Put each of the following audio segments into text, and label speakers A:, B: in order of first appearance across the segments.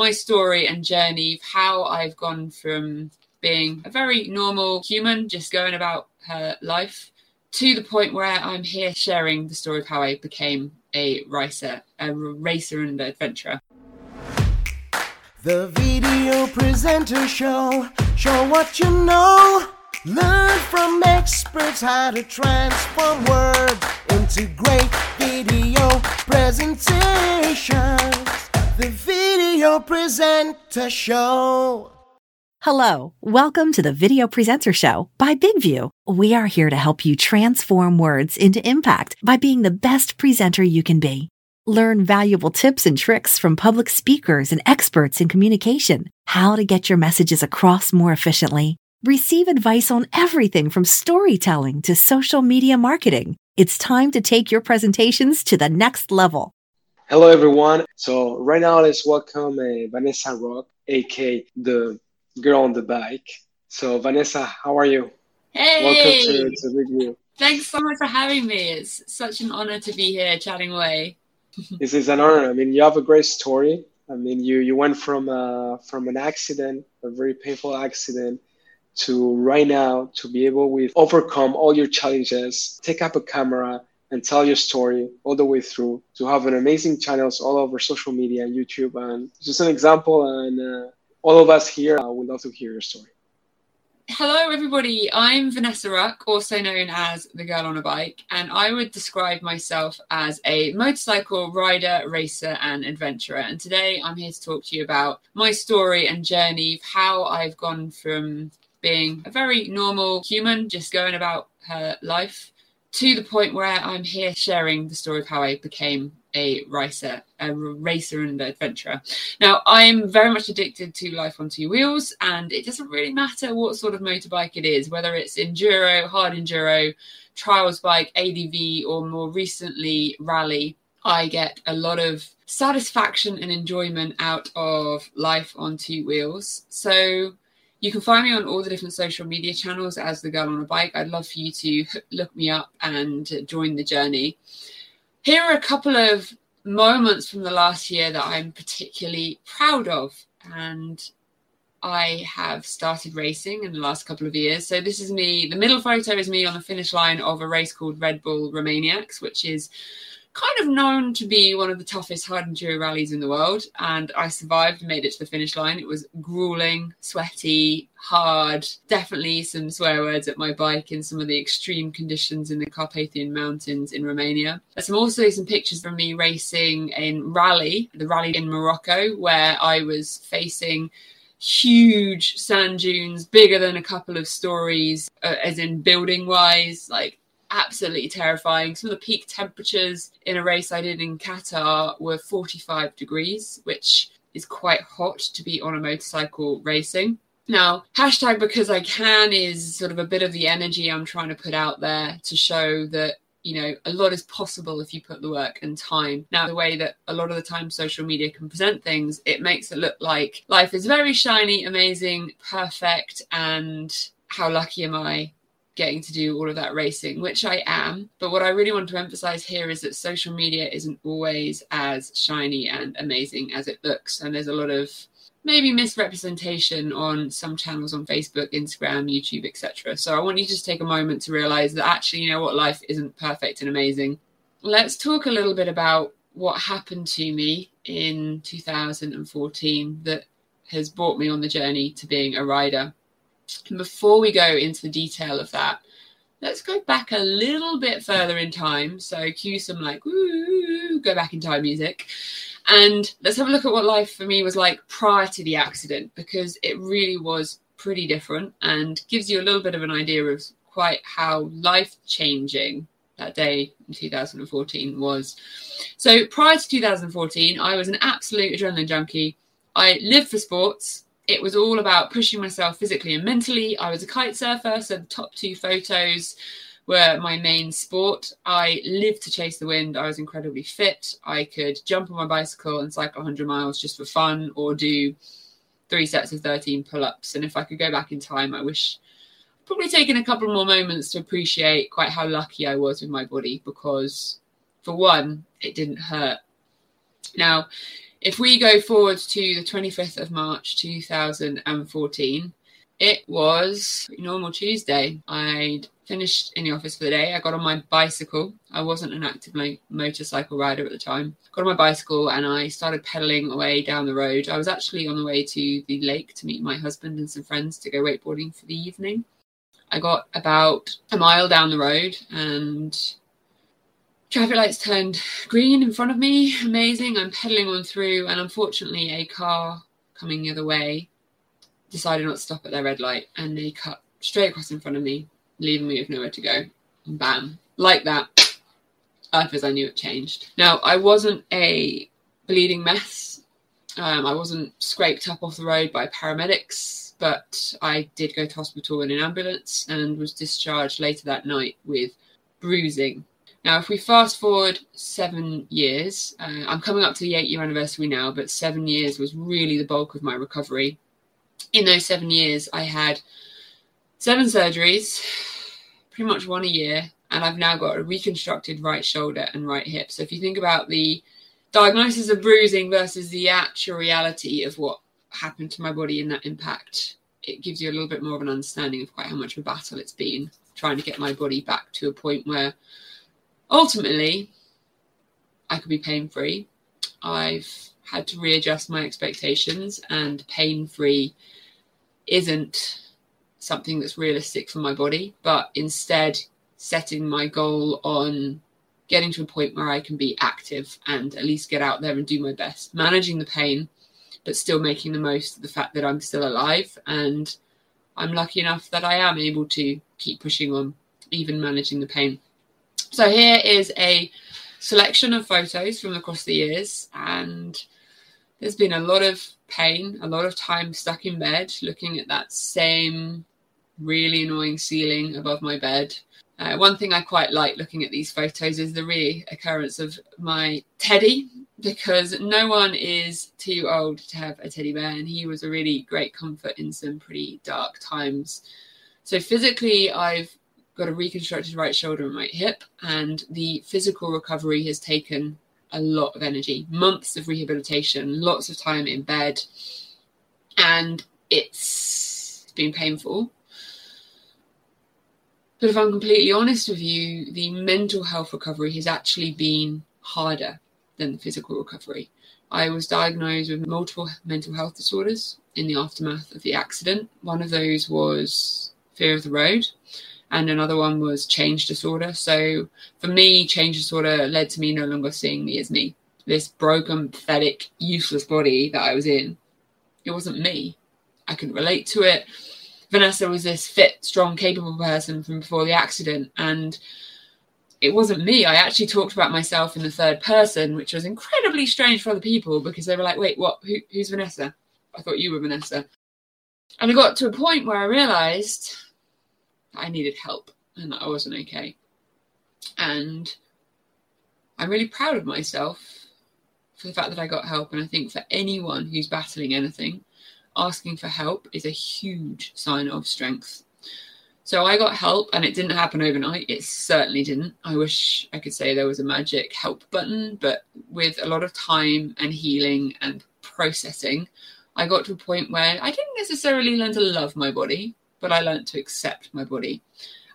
A: my story and journey of how I've gone from being a very normal human, just going about her life, to the point where I'm here sharing the story of how I became a racer, a racer and adventurer.
B: The video presenter show, show what you know. Learn from experts how to transform words into great video presentations. The Video Presenter Show.
C: Hello, welcome to the Video Presenter Show by BigView. We are here to help you transform words into impact by being the best presenter you can be. Learn valuable tips and tricks from public speakers and experts in communication, how to get your messages across more efficiently. Receive advice on everything from storytelling to social media marketing. It's time to take your presentations to the next level.
D: Hello, everyone. So right now, let's welcome uh, Vanessa Ruck, aka the girl on the bike. So Vanessa, how are you?
A: Hey.
D: Welcome to, to BigView.
A: Thanks so much for having me. It's such an honor to be here chatting away.
D: this is an honor. I mean, you have a great story. I mean, you you went from uh, from an accident, a very painful accident, to right now to be able to overcome all your challenges, take up a camera, and tell your story all the way through to have an amazing channels all over social media and YouTube. And just an example, and uh, all of us here uh, would love to hear your story.
A: Hello, everybody. I'm Vanessa Ruck, also known as the girl on a bike, and I would describe myself as a motorcycle rider, racer, and adventurer. And today I'm here to talk to you about my story and journey of how I've gone from being a very normal human, just going about her life, to the point where I'm here sharing the story of how I became a racer, a racer and adventurer. Now, I'm very much addicted to life on two wheels, and it doesn't really matter what sort of motorbike it is, whether it's enduro, hard enduro, trials bike, ADV, or more recently, rally. I get a lot of satisfaction and enjoyment out of life on two wheels. So, you can find me on all the different social media channels as the girl on a bike. I'd love for you to look me up and join the journey. Here are a couple of moments from the last year that I'm particularly proud of. And I have started racing in the last couple of years. So this is me. The middle photo is me on the finish line of a race called Red Bull Romaniacs, which is kind of known to be one of the toughest hard enduro rallies in the world. And I survived made it to the finish line. It was grueling, sweaty, hard, definitely some swear words at my bike in some of the extreme conditions in the Carpathian Mountains in Romania. There's also some pictures from me racing in rally, the rally in Morocco, where I was facing huge sand dunes, bigger than a couple of stories, uh, as in building wise, like absolutely terrifying. Some of the peak temperatures in a race I did in Qatar were 45 degrees, which is quite hot to be on a motorcycle racing. Now, hashtag because I can is sort of a bit of the energy I'm trying to put out there to show that you know a lot is possible if you put the work and time now the way that a lot of the time social media can present things it makes it look like life is very shiny amazing perfect and how lucky am i getting to do all of that racing, which I am. But what I really want to emphasize here is that social media isn't always as shiny and amazing as it looks. And there's a lot of maybe misrepresentation on some channels on Facebook, Instagram, YouTube, etc. So I want you to just take a moment to realize that actually, you know what, life isn't perfect and amazing. Let's talk a little bit about what happened to me in 2014 that has brought me on the journey to being a rider. And before we go into the detail of that, let's go back a little bit further in time. So cue some like go back in time music. And let's have a look at what life for me was like prior to the accident, because it really was pretty different and gives you a little bit of an idea of quite how life changing that day in 2014 was. So prior to 2014, I was an absolute adrenaline junkie. I lived for sports it was all about pushing myself physically and mentally. I was a kite surfer, so the top two photos were my main sport. I lived to chase the wind. I was incredibly fit. I could jump on my bicycle and cycle 100 miles just for fun or do three sets of 13 pull ups. And if I could go back in time, I wish probably taken a couple more moments to appreciate quite how lucky I was with my body because, for one, it didn't hurt. Now, if we go forward to the 25th of March 2014, it was normal Tuesday. I'd finished in the office for the day. I got on my bicycle. I wasn't an active mo- motorcycle rider at the time. Got on my bicycle and I started pedaling away down the road. I was actually on the way to the lake to meet my husband and some friends to go wakeboarding for the evening. I got about a mile down the road and traffic lights turned green in front of me. Amazing. I'm pedaling on through, and unfortunately, a car coming the other way decided not to stop at their red light and they cut straight across in front of me, leaving me with nowhere to go. And bam, like that, life as I knew it changed. Now, I wasn't a bleeding mess. Um, I wasn't scraped up off the road by paramedics, but I did go to hospital in an ambulance and was discharged later that night with bruising. Now, if we fast forward seven years, uh, I'm coming up to the eight year anniversary now, but seven years was really the bulk of my recovery. In those seven years, I had seven surgeries, pretty much one a year, and I've now got a reconstructed right shoulder and right hip. So if you think about the diagnosis of bruising versus the actual reality of what happened to my body in that impact, it gives you a little bit more of an understanding of quite how much of a battle it's been trying to get my body back to a point where ultimately I could be pain free. I've had to readjust my expectations, and pain free isn't something that's realistic for my body, but instead setting my goal on getting to a point where I can be active and at least get out there and do my best, managing the pain, but still making the most of the fact that I'm still alive. And I'm lucky enough that I am able to keep pushing on, even managing the pain. So here is a selection of photos from across the years, and there's been a lot of pain, a lot of time stuck in bed, looking at that same really annoying ceiling above my bed. Uh, one thing I quite like looking at these photos is the reoccurrence of my teddy, because no one is too old to have a teddy bear, and he was a really great comfort in some pretty dark times. So physically, I've got a reconstructed right shoulder and right hip, and the physical recovery has taken a lot of energy, months of rehabilitation, lots of time in bed, and it's been painful. But if I'm completely honest with you, the mental health recovery has actually been harder than the physical recovery. I was diagnosed with multiple mental health disorders in the aftermath of the accident. One of those was fear of the road, and another one was change disorder. So for me, change disorder led to me no longer seeing me as me. This broken, pathetic, useless body that I was in, it wasn't me. I couldn't relate to it. Vanessa was this fit, strong, capable person from before the accident, and it wasn't me. I actually talked about myself in the third person, which was incredibly strange for other people because they were like, "Wait, what? Who, who's Vanessa? I thought you were Vanessa." And I got to a point where I realised I needed help and that I wasn't okay. And I'm really proud of myself for the fact that I got help. And I think for anyone who's battling anything, asking for help is a huge sign of strength. So I got help and it didn't happen overnight. It certainly didn't. I wish I could say there was a magic help button, but with a lot of time and healing and processing, I got to a point where I didn't necessarily learn to love my body, but I learned to accept my body.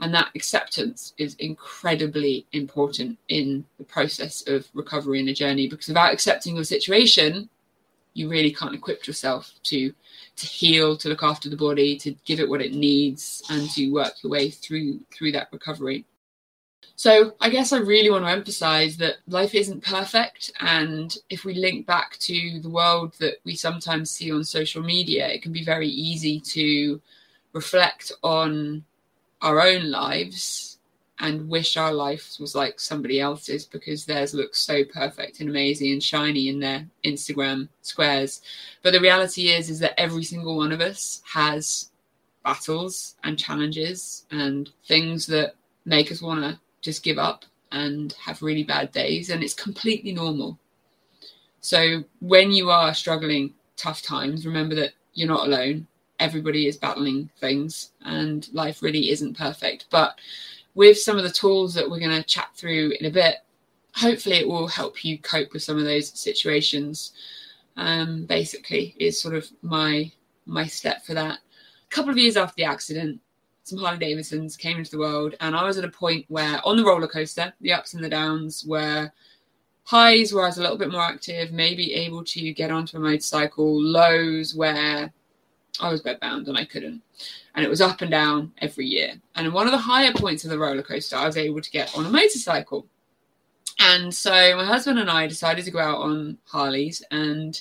A: And that acceptance is incredibly important in the process of recovery and a journey because without accepting your situation, you really can't equip yourself to to heal, to look after the body, to give it what it needs, and to work your way through through that recovery. So I guess I really want to emphasize that life isn't perfect. And if we link back to the world that we sometimes see on social media, it can be very easy to reflect on our own lives and wish our life was like somebody else's because theirs looks so perfect and amazing and shiny in their Instagram squares. But the reality is is that every single one of us has battles and challenges and things that make us want to just give up and have really bad days and it's completely normal. So when you are struggling tough times, remember that you're not alone. Everybody is battling things and life really isn't perfect. But with some of the tools that we're going to chat through in a bit, hopefully it will help you cope with some of those situations. Um, basically, is sort of my my step for that. A couple of years after the accident, some Harley Davidsons came into the world, and I was at a point where on the roller coaster, the ups and the downs were highs where I was a little bit more active, maybe able to get onto a motorcycle, lows where I was bedbound and I couldn't. And it was up and down every year. And one of the higher points of the roller coaster, I was able to get on a motorcycle. And so my husband and I decided to go out on Harleys and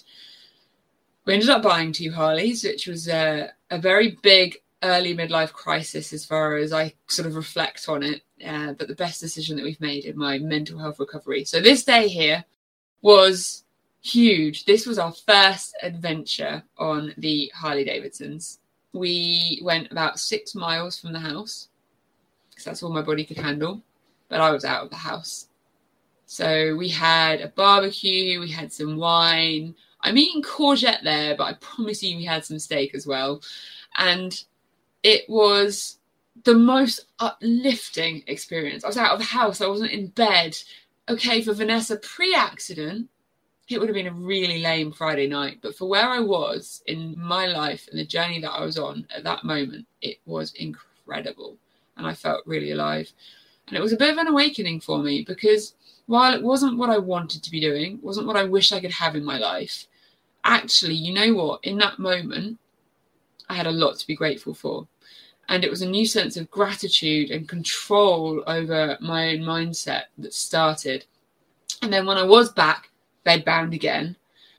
A: we ended up buying two Harleys, which was a, a very big early midlife crisis as far as I sort of reflect on it. Uh, but the best decision that we've made in my mental health recovery. So this day here was huge. This was our first adventure on the Harley Davidsons. We went about six miles from the house because that's all my body could handle, but I was out of the house. So we had a barbecue, we had some wine. I'm eating courgette there, but I promise you we had some steak as well. And it was the most uplifting experience. I was out of the house, I wasn't in bed. Okay, for Vanessa pre accident, it would have been a really lame Friday night. But for where I was in my life and the journey that I was on at that moment, it was incredible. And I felt really alive. And it was a bit of an awakening for me because while it wasn't what I wanted to be doing, wasn't what I wish I could have in my life, actually, you know what? In that moment, I had a lot to be grateful for. And it was a new sense of gratitude and control over my own mindset that started. And then when I was back bedbound again,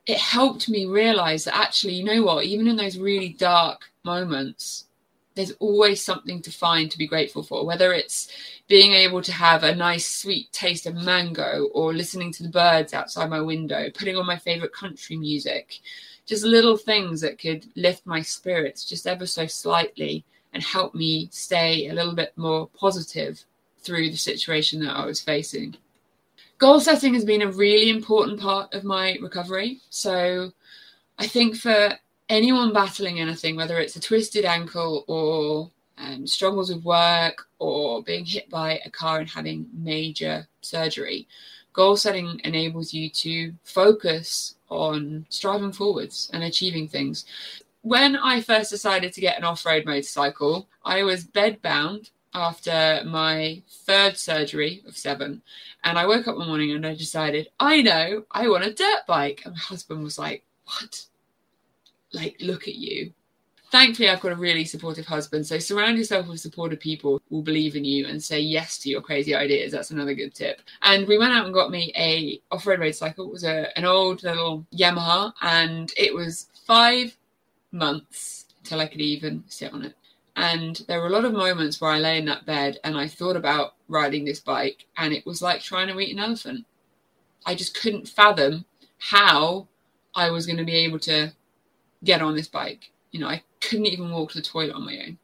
A: it helped me realize that actually, you know what, even in those really dark moments, there's always something to find to be grateful for, whether it's being able to have a nice sweet taste of mango or listening to the birds outside my window, putting on my favorite country music, just little things that could lift my spirits just ever so slightly and help me stay a little bit more positive through the situation that I was facing. Goal setting has been a really important part of my recovery. So I think for anyone battling anything, whether it's a twisted ankle or um, struggles with work or being hit by a car and having major surgery, goal setting enables you to focus on striving forwards and achieving things when I first decided to get an off road motorcycle, I was bedbound after my third surgery of seven. And I woke up one morning and I decided, I know, I want a dirt bike. And my husband was like, What? Like, look at you. Thankfully, I've got a really supportive husband. So surround yourself with supportive people who will believe in you and say yes to your crazy ideas. That's another good tip. And we went out and got me a off-road cycle It was a, an old little Yamaha, and it was five months till I could even sit on it. And there were a lot of moments where I lay in that bed and I thought about riding this bike, and it was like trying to eat an elephant. I just couldn't fathom how I was going to be able to get on this bike. You know, I couldn't even walk to the toilet on my own.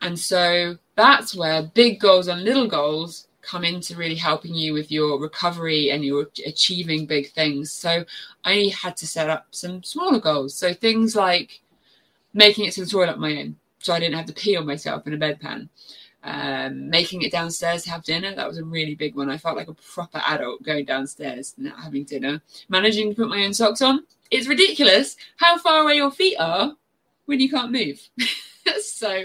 A: And so that's where big goals and little goals come into really helping you with your recovery and your achieving big things. So I had to set up some smaller goals. So things like making it to the toilet on my own, so I didn't have to pee on myself in a bedpan. Um, making it downstairs to have dinner, that was a really big one. I felt like a proper adult going downstairs and having dinner. Managing to put my own socks on. It's ridiculous how far away your feet are when you can't move. so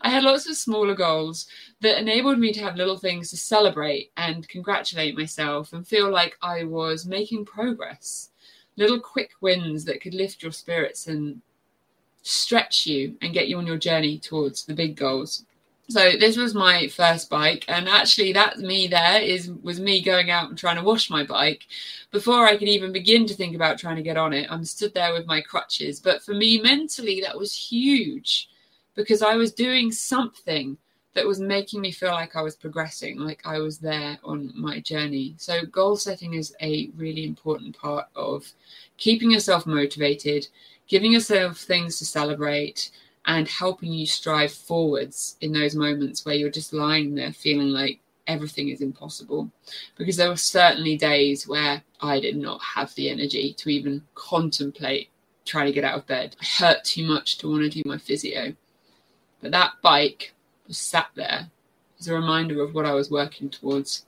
A: I had lots of smaller goals that enabled me to have little things to celebrate and congratulate myself and feel like I was making progress. Little quick wins that could lift your spirits and stretch you and get you on your journey towards the big goals. So this was my first bike, and actually, that me there is was me going out and trying to wash my bike before I could even begin to think about trying to get on it. I'm stood there with my crutches, but for me mentally, that was huge because I was doing something that was making me feel like I was progressing, like I was there on my journey. So goal setting is a really important part of keeping yourself motivated, giving yourself things to celebrate and helping you strive forwards in those moments where you're just lying there feeling like everything is impossible. Because there were certainly days where I did not have the energy to even contemplate trying to get out of bed. I hurt too much to want to do my physio. But that bike was sat there as a reminder of what I was working towards.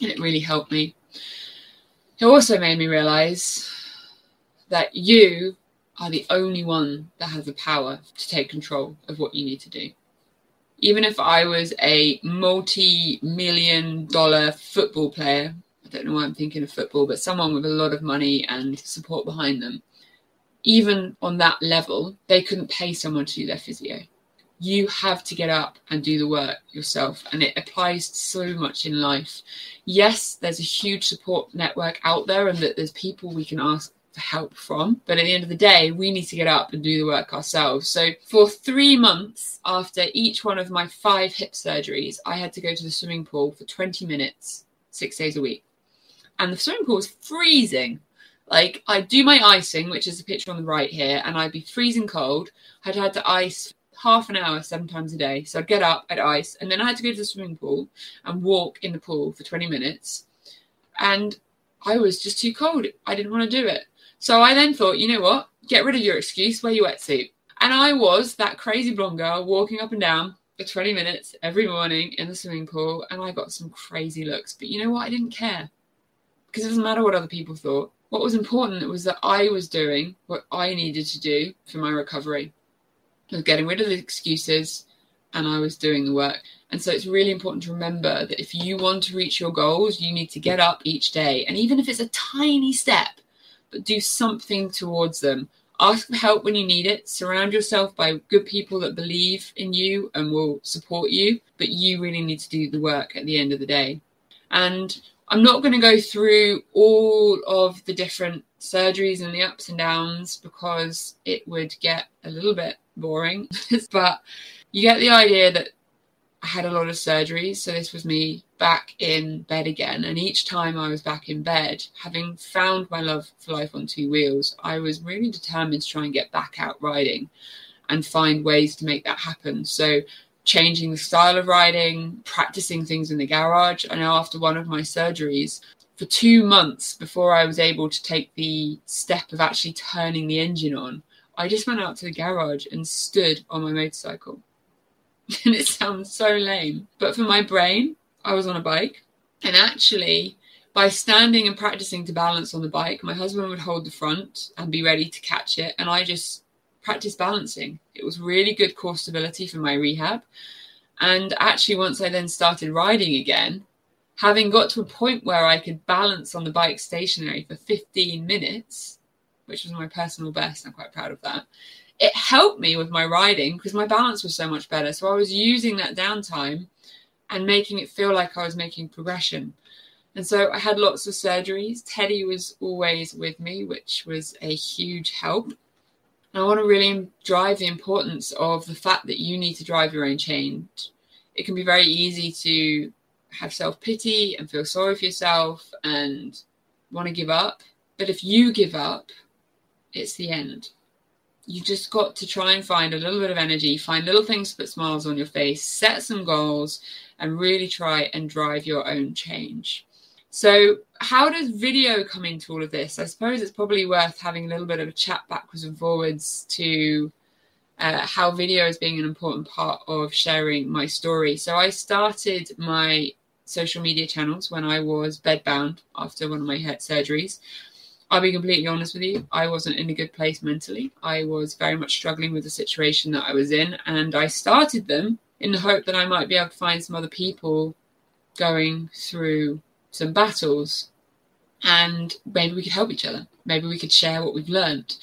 A: And it really helped me. It also made me realize that you are the only one that has the power to take control of what you need to do. Even if I was a multi million dollar football player, I don't know why I'm thinking of football, but someone with a lot of money and support behind them, even on that level, they couldn't pay someone to do their physio. You have to get up and do the work yourself, and it applies so much in life. Yes, there's a huge support network out there, and that there's people we can ask help from. But at the end of the day, we need to get up and do the work ourselves. So for three months after each one of my five hip surgeries, I had to go to the swimming pool for 20 minutes, six days a week. And the swimming pool was freezing. Like I'd do my icing, which is the picture on the right here, and I'd be freezing cold. I'd had to ice half an hour seven times a day. So I'd get up, I'd ice, and then I had to go to the swimming pool and walk in the pool for 20 minutes. And I was just too cold. I didn't want to do it. So I then thought, you know what? Get rid of your excuse, wear your wetsuit. And I was that crazy blonde girl walking up and down for 20 minutes every morning in the swimming pool, and I got some crazy looks. But you know what? I didn't care because it doesn't matter what other people thought. What was important was that I was doing what I needed to do for my recovery. I was getting rid of the excuses and I was doing the work. And so it's really important to remember that if you want to reach your goals, you need to get up each day. And even if it's a tiny step, but do something towards them. Ask for help when you need it. Surround yourself by good people that believe in you and will support you. But you really need to do the work at the end of the day. And I'm not going to go through all of the different surgeries and the ups and downs because it would get a little bit boring. but you get the idea that I had a lot of surgeries. So this was me back in bed again. And each time I was back in bed, having found my love for life on two wheels, I was really determined to try and get back out riding and find ways to make that happen. So changing the style of riding, practicing things in the garage. I know after one of my surgeries, for two months before I was able to take the step of actually turning the engine on, I just went out to the garage and stood on my motorcycle. and it sounds so lame, but for my brain, I was on a bike. And actually, by standing and practicing to balance on the bike, my husband would hold the front and be ready to catch it. And I just practice balancing. It was really good core stability for my rehab. And actually, once I then started riding again, having got to a point where I could balance on the bike stationary for 15 minutes, which was my personal best, I'm quite proud of that. It helped me with my riding because my balance was so much better. So I was using that downtime and making it feel like I was making progression. And so I had lots of surgeries. Teddy was always with me, which was a huge help. I want to really drive the importance of the fact that you need to drive your own change. It can be very easy to have self pity and feel sorry for yourself and want to give up. But if you give up, it's the end. You just got to try and find a little bit of energy, find little things to put smiles on your face, set some goals, and really try and drive your own change. So, how does video come into all of this? I suppose it's probably worth having a little bit of a chat backwards and forwards to uh, how video is being an important part of sharing my story. So, I started my social media channels when I was bedbound after one of my head surgeries. I'll be completely honest with you, I wasn't in a good place mentally. I was very much struggling with the situation that I was in, and I started them in the hope that I might be able to find some other people going through some battles and maybe we could help each other. Maybe we could share what we've learned.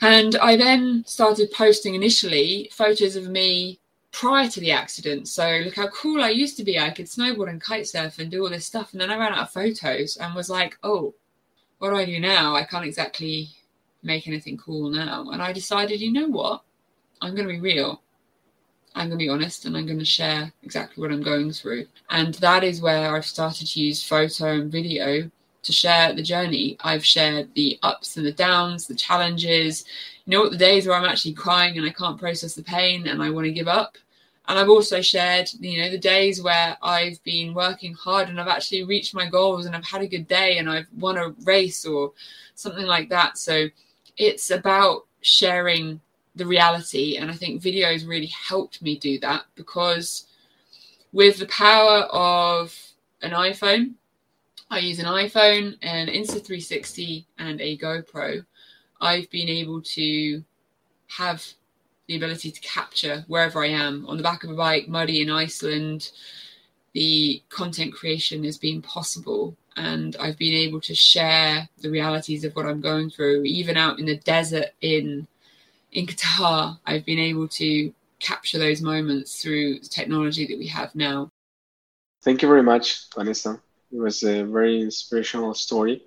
A: And I then started posting initially photos of me prior to the accident. So look how cool I used to be. I could snowboard and kite surf and do all this stuff. And then I ran out of photos and was like, oh, what do I do now? I can't exactly make anything cool now. And I decided, you know what? I'm going to be real. I'm going to be honest and I'm going to share exactly what I'm going through. And that is where I've started to use photo and video to share the journey. I've shared the ups and the downs, the challenges, you know, what the days where I'm actually crying and I can't process the pain and I want to give up. And I've also shared, you know, the days where I've been working hard and I've actually reached my goals and I've had a good day and I've won a race or something like that. So it's about sharing the reality. And I think videos really helped me do that because with the power of an iPhone I use an iPhone, an Insta360, and a GoPro. I've been able to have the ability to capture wherever I am on the back of a bike, muddy in Iceland. The content creation has been possible, and I've been able to share the realities of what I'm going through, even out in the desert in in Qatar. I've been able to capture those moments through the technology that we have now.
D: Thank you very much, Vanessa. It was a very inspirational story.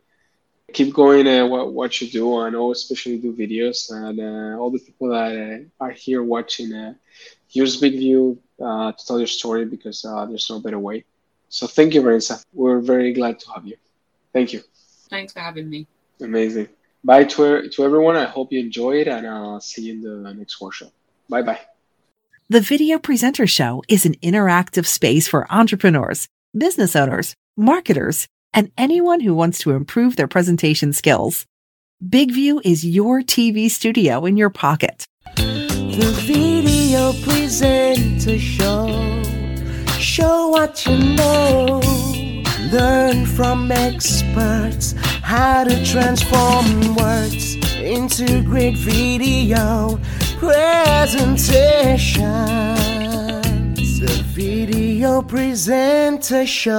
D: Keep going uh, what, what you do, and always especially do videos. And uh, all the people that uh, are here watching, uh, use Big View uh, to tell your story because uh, there's no better way. So thank you, Vanessa. We're very glad to have you. Thank you.
A: Thanks for having me.
D: Amazing. Bye to, to everyone. I hope you enjoyed, and I'll see you in the next workshop. Bye bye.
C: The Video Presenter Show is an interactive space for entrepreneurs, business owners, marketers, and anyone who wants to improve their presentation skills. Big View is your TV studio in your pocket.
B: The Video Presenter Show. Show what you know. Learn from experts how to transform words into great video presentations. The Video Presenter Show.